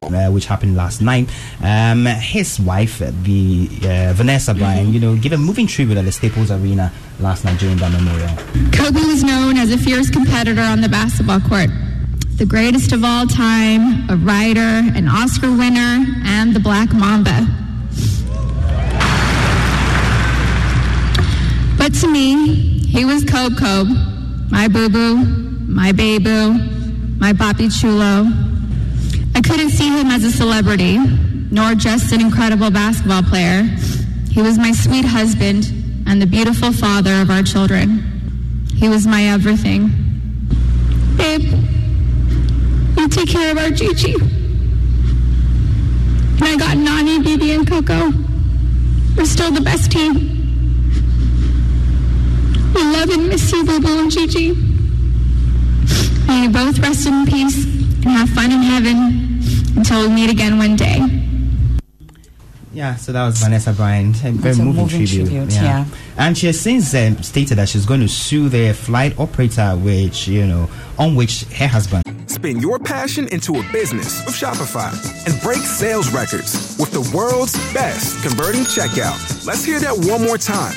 Uh, which happened last night. Um, his wife, the uh, Vanessa Bryant, mm-hmm. you know, gave a moving tribute at the Staples Arena last night during that memorial. Kobe was known as a fierce competitor on the basketball court, the greatest of all time, a writer, an Oscar winner, and the Black Mamba. But to me, he was Kobe Kobe, my boo boo, my baby, my papi chulo I couldn't see him as a celebrity, nor just an incredible basketball player. He was my sweet husband and the beautiful father of our children. He was my everything. Babe, you take care of our Gigi. And I got Nani, Bibi, and Coco. We're still the best team. We love and miss you, Boo and Gigi. May you both rest in peace and have fun in heaven until we meet again one day. Yeah, so that was Vanessa Bryant. A very moving, moving, tribute. tribute yeah. yeah. And she has since um, stated that she's going to sue the flight operator, which, you know, on which her husband. Spin your passion into a business with Shopify and break sales records with the world's best converting checkout. Let's hear that one more time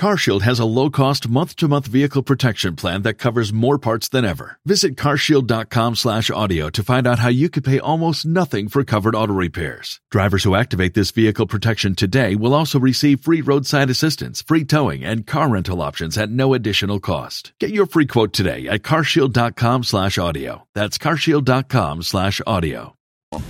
CarShield has a low-cost month-to-month vehicle protection plan that covers more parts than ever. Visit carshield.com/audio to find out how you could pay almost nothing for covered auto repairs. Drivers who activate this vehicle protection today will also receive free roadside assistance, free towing, and car rental options at no additional cost. Get your free quote today at carshield.com/audio. That's carshield.com/audio.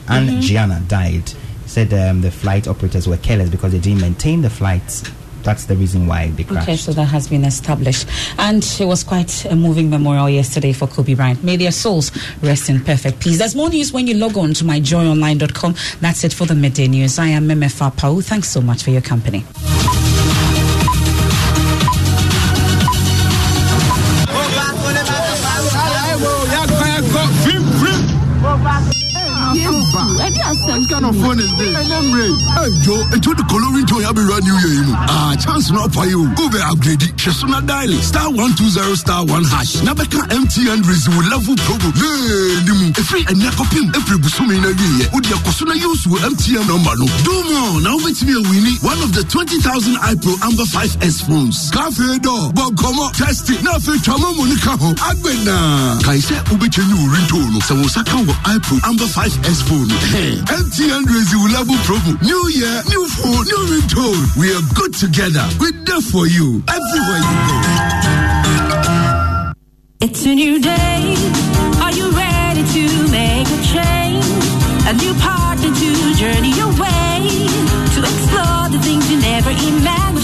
And. Gianna died. Said um, the flight operators were careless because they didn't maintain the flights that's the reason why they crashed. Okay, so that has been established. And it was quite a moving memorial yesterday for Kobe Bryant. May their souls rest in perfect peace. There's more news when you log on to myjoyonline.com. That's it for the midday news. I am Memefa Pau. Thanks so much for your company. Kind of phone is this? Hey, Joe, it's what the coloring to have run you here. Ah, chance not for you. Go be upgrade it. Shesuna dial star one two zero star one hash. Nabeka MTN raise with level promo. Hey, nimu. Every and yakopim. Every busumi na ye. Udi akosuna use with MTN number no. Do more. Now wait me a winnie. One of the twenty thousand iPro Amber 5S phones. Cafe door. Bob come up. Test it. Now for chama monica ho. Agbena. Kaise ubechenyu rintono. Sa wosaka wo iPro Amber 5S phone. Hey. MTN Raise Promo. New year, new phone, new ringtone. We are good together. We're there for you everywhere you go. It's a new day. Are you ready to make a change? A new partner to journey your way to explore the things you never imagined.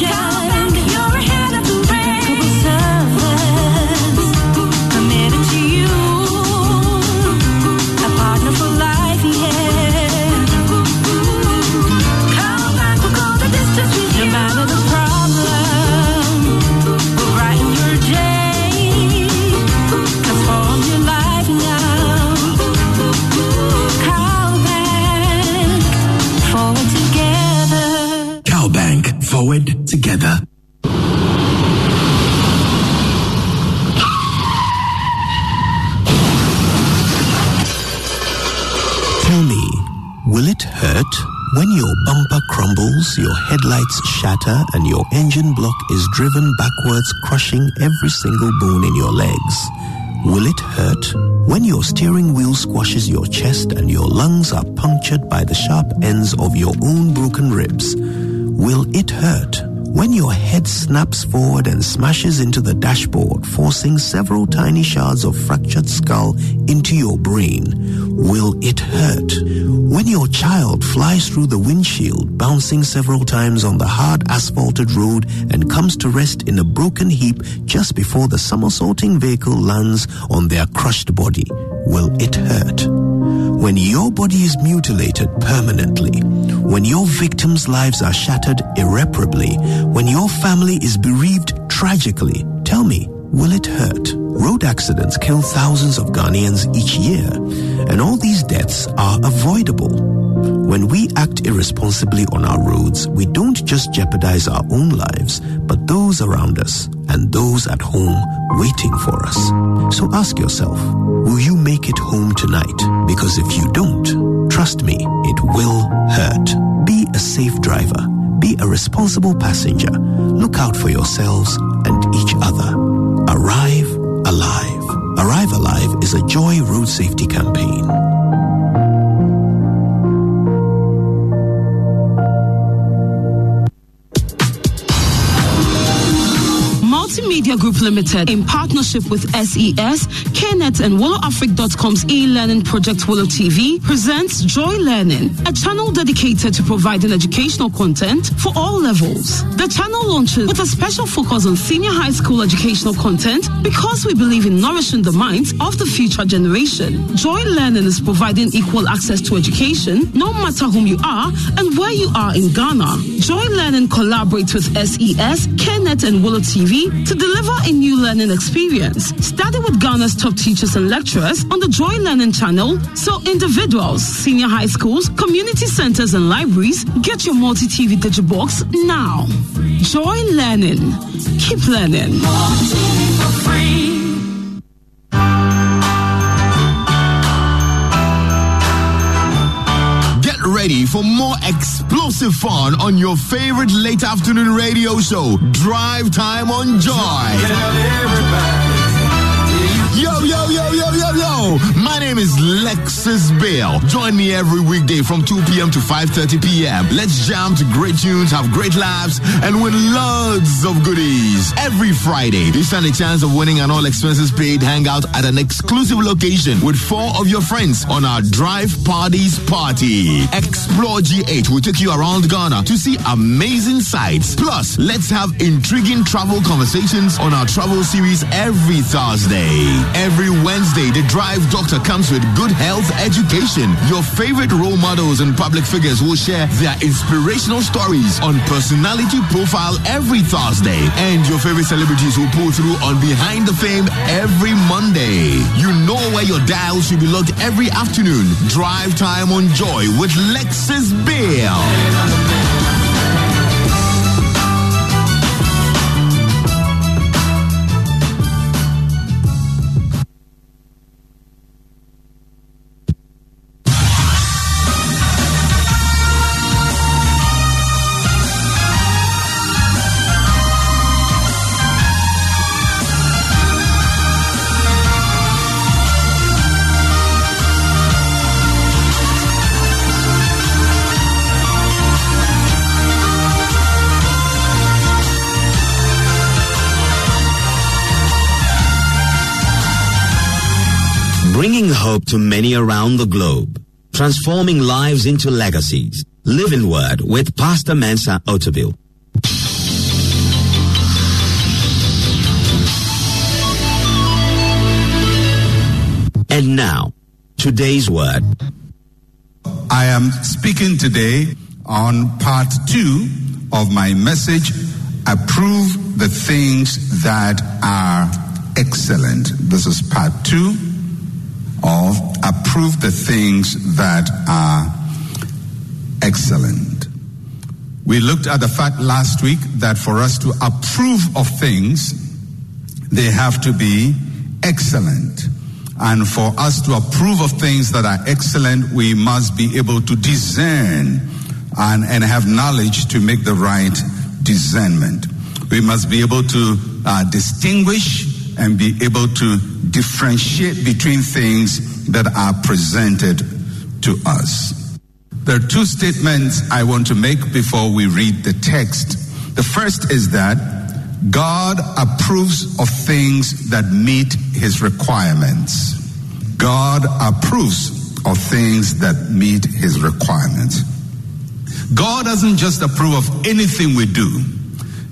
Your headlights shatter, and your engine block is driven backwards, crushing every single bone in your legs? Will it hurt when your steering wheel squashes your chest and your lungs are punctured by the sharp ends of your own broken ribs? Will it hurt when your head snaps forward and smashes into the dashboard, forcing several tiny shards of fractured skull into your brain? Will it hurt when your child flies through the windshield, bouncing several times on the hard asphalted road and comes to rest in a broken heap just before the somersaulting vehicle lands on their crushed body? Will it hurt? When your body is mutilated permanently, when your victims' lives are shattered irreparably, when your family is bereaved tragically, tell me, will it hurt? Road accidents kill thousands of Ghanaians each year, and all these deaths are avoidable. When we act irresponsibly on our roads, we don't just jeopardize our own lives, but those around us and those at home waiting for us. So ask yourself, will you make it home tonight? Because if you don't, trust me, it will hurt. Be a safe driver. Be a responsible passenger. Look out for yourselves and each other. Arrive alive. Arrive Alive is a Joy Road Safety campaign. Limited, in partnership with SES, KNET, and WillowAfric.com's e-learning project Willow TV, presents Joy Learning, a channel dedicated to providing educational content for all levels. The channel launches with a special focus on senior high school educational content because we believe in nourishing the minds of the future generation. Joy Learning is providing equal access to education, no matter whom you are and where you are in Ghana. Joy Learning collaborates with SES, KNET, and Willow TV to deliver a new learning experience. Study with Ghana's top teachers and lecturers on the Joy Learning channel so individuals, senior high schools, community centers, and libraries get your multi TV digibox now. Joy Learning. Keep learning. Ready for more explosive fun on your favorite late afternoon radio show, Drive Time on Joy. Yo, yo, yo, yo, yo. My name is Lexis Bill. Join me every weekday from 2 p.m. to 5.30 p.m. Let's jam to great tunes, have great laughs, and win loads of goodies. Every Friday, you stand a chance of winning an all expenses paid hangout at an exclusive location with four of your friends on our Drive Parties Party. Explore G8 will take you around Ghana to see amazing sights. Plus, let's have intriguing travel conversations on our travel series every Thursday. Every Wednesday, the Drive Doctor comes with good health education. Your favorite role models and public figures will share their inspirational stories on personality profile every Thursday. And your favorite celebrities will pull through on Behind the Fame every Monday. You know where your dial should be logged every afternoon. Drive time on Joy with Lexis Bill. Hope to many around the globe. transforming lives into legacies. Living Word with Pastor Mensa Otabil. And now, today's word. I am speaking today on part two of my message Approve the things that are excellent. This is part two of Approve the things that are excellent. We looked at the fact last week that for us to approve of things, they have to be excellent. And for us to approve of things that are excellent, we must be able to discern and, and have knowledge to make the right discernment. We must be able to uh, distinguish and be able to differentiate between things that are presented to us. There are two statements I want to make before we read the text. The first is that God approves of things that meet his requirements. God approves of things that meet his requirements. God doesn't just approve of anything we do.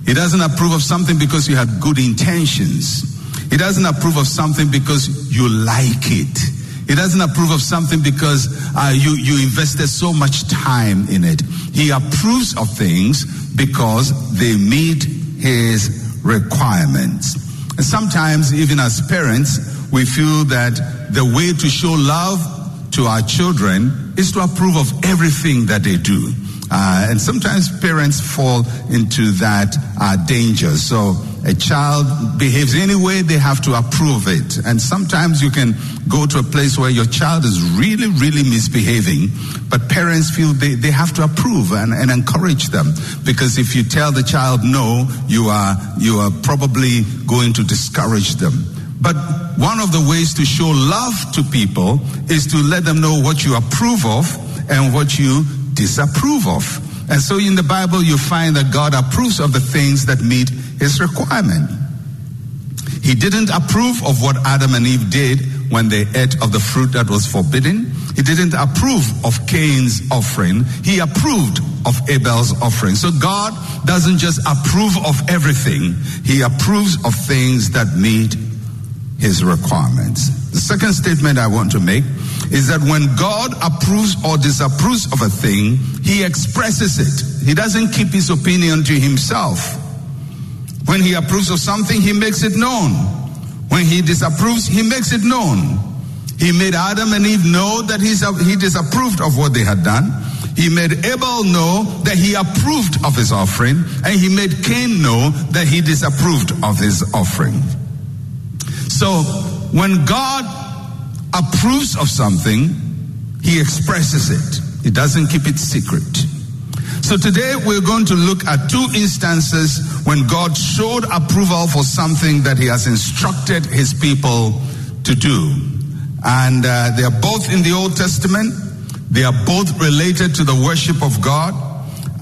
He doesn't approve of something because you had good intentions. He doesn't approve of something because you like it. He doesn't approve of something because uh, you, you invested so much time in it. He approves of things because they meet his requirements. And sometimes, even as parents, we feel that the way to show love to our children is to approve of everything that they do. Uh, and sometimes parents fall into that uh, danger. So a child behaves any way, they have to approve it. And sometimes you can go to a place where your child is really, really misbehaving, but parents feel they, they have to approve and, and encourage them. Because if you tell the child no, you are, you are probably going to discourage them. But one of the ways to show love to people is to let them know what you approve of and what you disapprove of. And so in the Bible, you find that God approves of the things that meet his requirement. He didn't approve of what Adam and Eve did when they ate of the fruit that was forbidden. He didn't approve of Cain's offering. He approved of Abel's offering. So God doesn't just approve of everything. He approves of things that meet his requirements. The second statement I want to make is that when God approves or disapproves of a thing, he expresses it. He doesn't keep his opinion to himself. When he approves of something, he makes it known. When he disapproves, he makes it known. He made Adam and Eve know that he disapproved of what they had done. He made Abel know that he approved of his offering, and he made Cain know that he disapproved of his offering. So, when God approves of something, he expresses it. He doesn't keep it secret. So today we're going to look at two instances when God showed approval for something that he has instructed his people to do. And uh, they are both in the Old Testament. They are both related to the worship of God.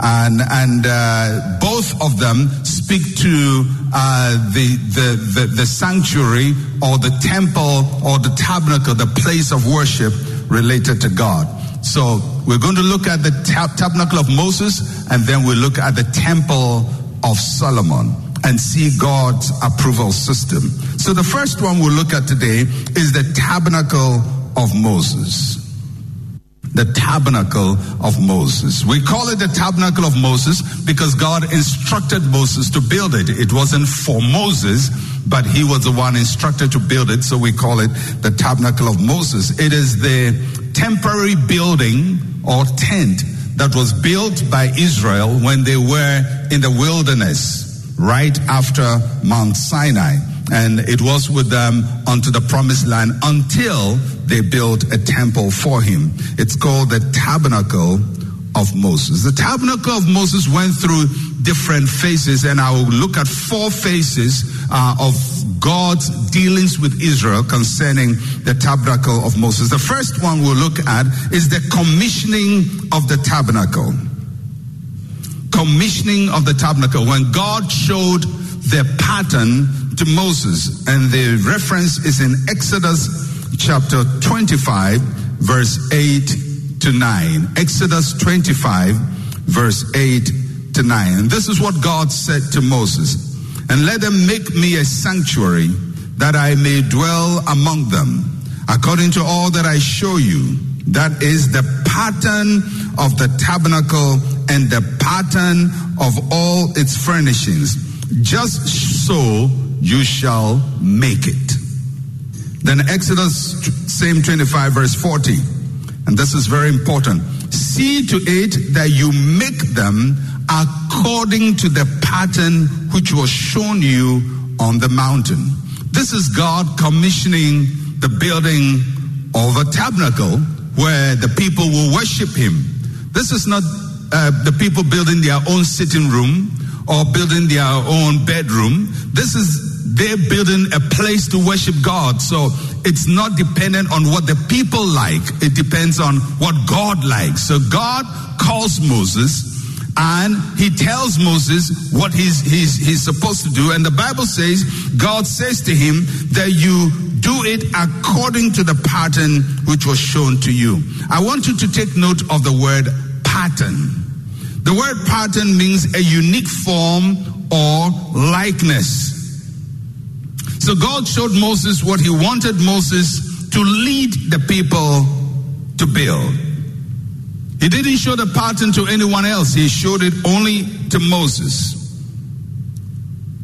And, and uh, both of them speak to uh, the, the, the, the sanctuary or the temple or the tabernacle, the place of worship related to God. So we're going to look at the tab- tabernacle of Moses and then we'll look at the temple of Solomon and see God's approval system. So the first one we'll look at today is the tabernacle of Moses. The tabernacle of Moses. We call it the tabernacle of Moses because God instructed Moses to build it. It wasn't for Moses, but he was the one instructed to build it, so we call it the tabernacle of Moses. It is the temporary building or tent that was built by Israel when they were in the wilderness right after Mount Sinai. And it was with them unto the promised land until they built a temple for him. It's called the tabernacle of Moses. The tabernacle of Moses went through different phases, and I will look at four phases uh, of God's dealings with Israel concerning the tabernacle of Moses. The first one we'll look at is the commissioning of the tabernacle. Commissioning of the tabernacle. When God showed the pattern to Moses, and the reference is in Exodus chapter 25, verse 8 to 9. Exodus 25, verse 8 to 9. And this is what God said to Moses And let them make me a sanctuary that I may dwell among them, according to all that I show you. That is the pattern of the tabernacle and the pattern of all its furnishings. Just so you shall make it. Then Exodus, same 25, verse 40. And this is very important. See to it that you make them according to the pattern which was shown you on the mountain. This is God commissioning the building of a tabernacle where the people will worship Him. This is not uh, the people building their own sitting room or building their own bedroom. This is they're building a place to worship God. So it's not dependent on what the people like. It depends on what God likes. So God calls Moses and he tells Moses what he's, he's, he's supposed to do. And the Bible says, God says to him that you do it according to the pattern which was shown to you. I want you to take note of the word pattern. The word pattern means a unique form or likeness. So God showed Moses what he wanted Moses to lead the people to build. He didn't show the pattern to anyone else, he showed it only to Moses.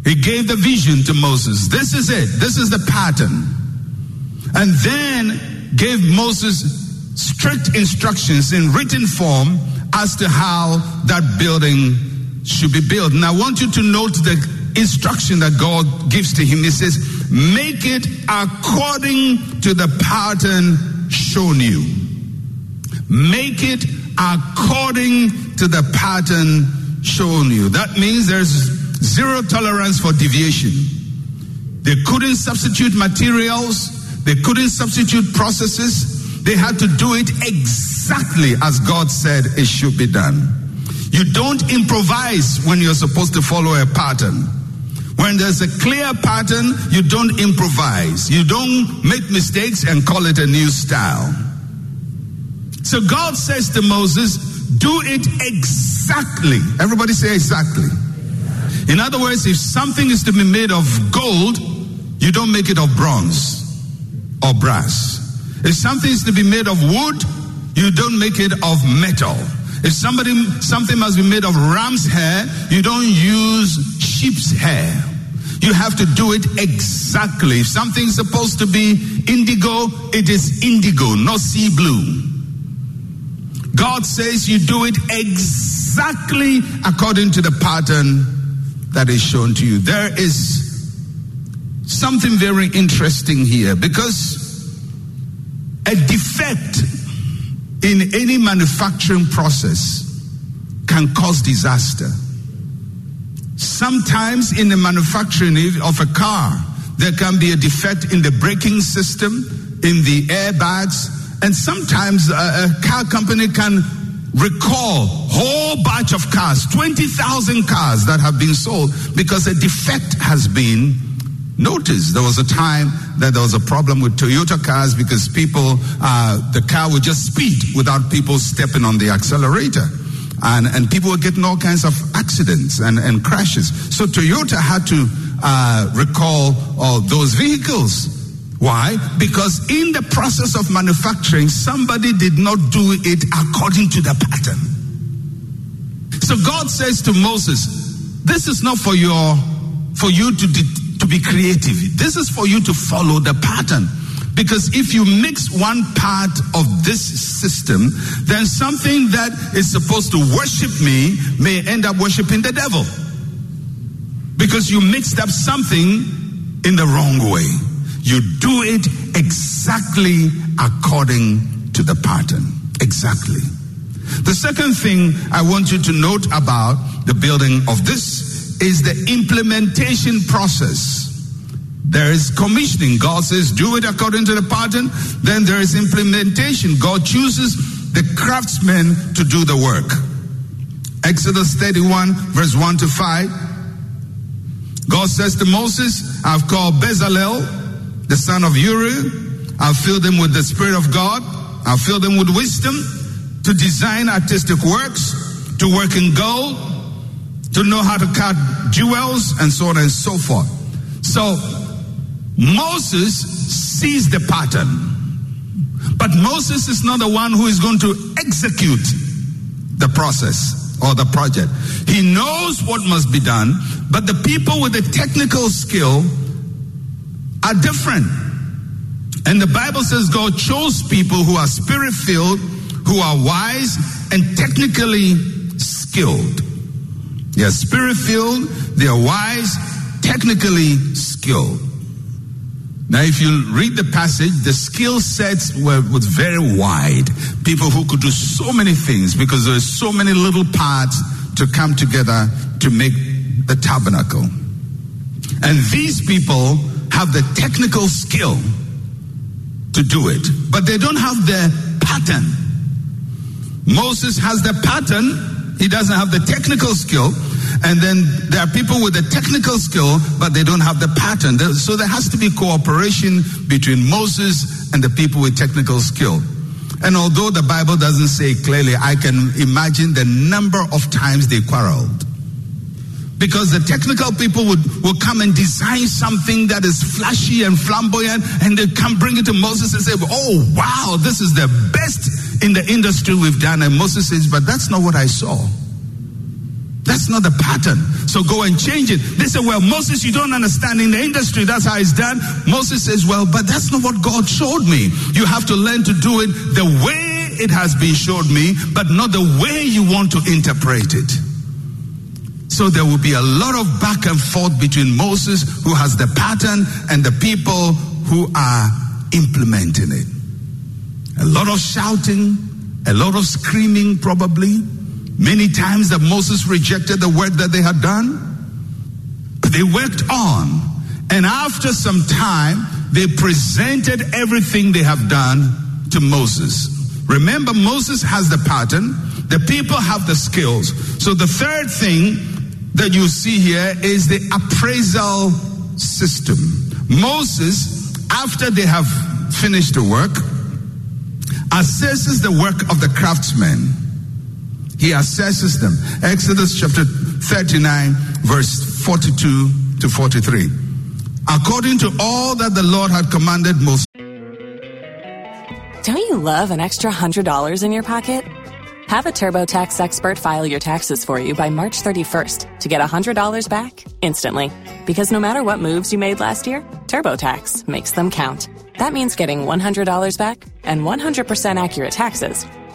He gave the vision to Moses. This is it, this is the pattern. And then gave Moses strict instructions in written form as to how that building should be built. And I want you to note the instruction that God gives to him. He says, Make it according to the pattern shown you. Make it according to the pattern shown you. That means there's zero tolerance for deviation. They couldn't substitute materials, they couldn't substitute processes. They had to do it exactly as God said it should be done. You don't improvise when you're supposed to follow a pattern. When there's a clear pattern, you don't improvise. You don't make mistakes and call it a new style. So God says to Moses, do it exactly. Everybody say exactly. In other words, if something is to be made of gold, you don't make it of bronze or brass. If something is to be made of wood, you don't make it of metal. If somebody something must be made of ram's hair, you don't use sheep's hair. You have to do it exactly. If something's supposed to be indigo, it is indigo, not sea blue. God says you do it exactly according to the pattern that is shown to you. There is something very interesting here because a defect in any manufacturing process can cause disaster. Sometimes in the manufacturing of a car, there can be a defect in the braking system, in the airbags, and sometimes a, a car company can recall whole batch of cars, 20,000 cars that have been sold because a defect has been noticed. There was a time that there was a problem with Toyota cars because people, uh, the car would just speed without people stepping on the accelerator. And, and people were getting all kinds of accidents and, and crashes. So Toyota had to uh, recall all those vehicles. Why? Because in the process of manufacturing, somebody did not do it according to the pattern. So God says to Moses, "This is not for your, for you to be creative. This is for you to follow the pattern." Because if you mix one part of this system, then something that is supposed to worship me may end up worshiping the devil. Because you mixed up something in the wrong way. You do it exactly according to the pattern. Exactly. The second thing I want you to note about the building of this is the implementation process. There is commissioning. God says, do it according to the pattern. Then there is implementation. God chooses the craftsmen to do the work. Exodus 31, verse 1 to 5. God says to Moses, I've called Bezalel, the son of Uri. I've filled him with the Spirit of God. I've filled him with wisdom, to design artistic works, to work in gold, to know how to cut jewels, and so on and so forth. So Moses sees the pattern. But Moses is not the one who is going to execute the process or the project. He knows what must be done, but the people with the technical skill are different. And the Bible says God chose people who are spirit filled, who are wise, and technically skilled. They are spirit filled, they are wise, technically skilled. Now, if you read the passage, the skill sets were very wide. People who could do so many things because there are so many little parts to come together to make the tabernacle. And these people have the technical skill to do it, but they don't have the pattern. Moses has the pattern, he doesn't have the technical skill. And then there are people with the technical skill, but they don't have the pattern. So there has to be cooperation between Moses and the people with technical skill. And although the Bible doesn't say clearly, I can imagine the number of times they quarreled. Because the technical people would, would come and design something that is flashy and flamboyant, and they come bring it to Moses and say, Oh, wow, this is the best in the industry we've done. And Moses says, But that's not what I saw. That's not the pattern. So go and change it. They say, well, Moses, you don't understand in the industry. That's how it's done. Moses says, well, but that's not what God showed me. You have to learn to do it the way it has been showed me, but not the way you want to interpret it. So there will be a lot of back and forth between Moses, who has the pattern, and the people who are implementing it. A lot of shouting, a lot of screaming, probably. Many times that Moses rejected the work that they had done, but they worked on. And after some time, they presented everything they have done to Moses. Remember, Moses has the pattern, the people have the skills. So the third thing that you see here is the appraisal system. Moses, after they have finished the work, assesses the work of the craftsmen he assesses them. Exodus chapter 39, verse 42 to 43. According to all that the Lord had commanded Moses. Don't you love an extra $100 in your pocket? Have a TurboTax expert file your taxes for you by March 31st to get $100 back instantly. Because no matter what moves you made last year, TurboTax makes them count. That means getting $100 back and 100% accurate taxes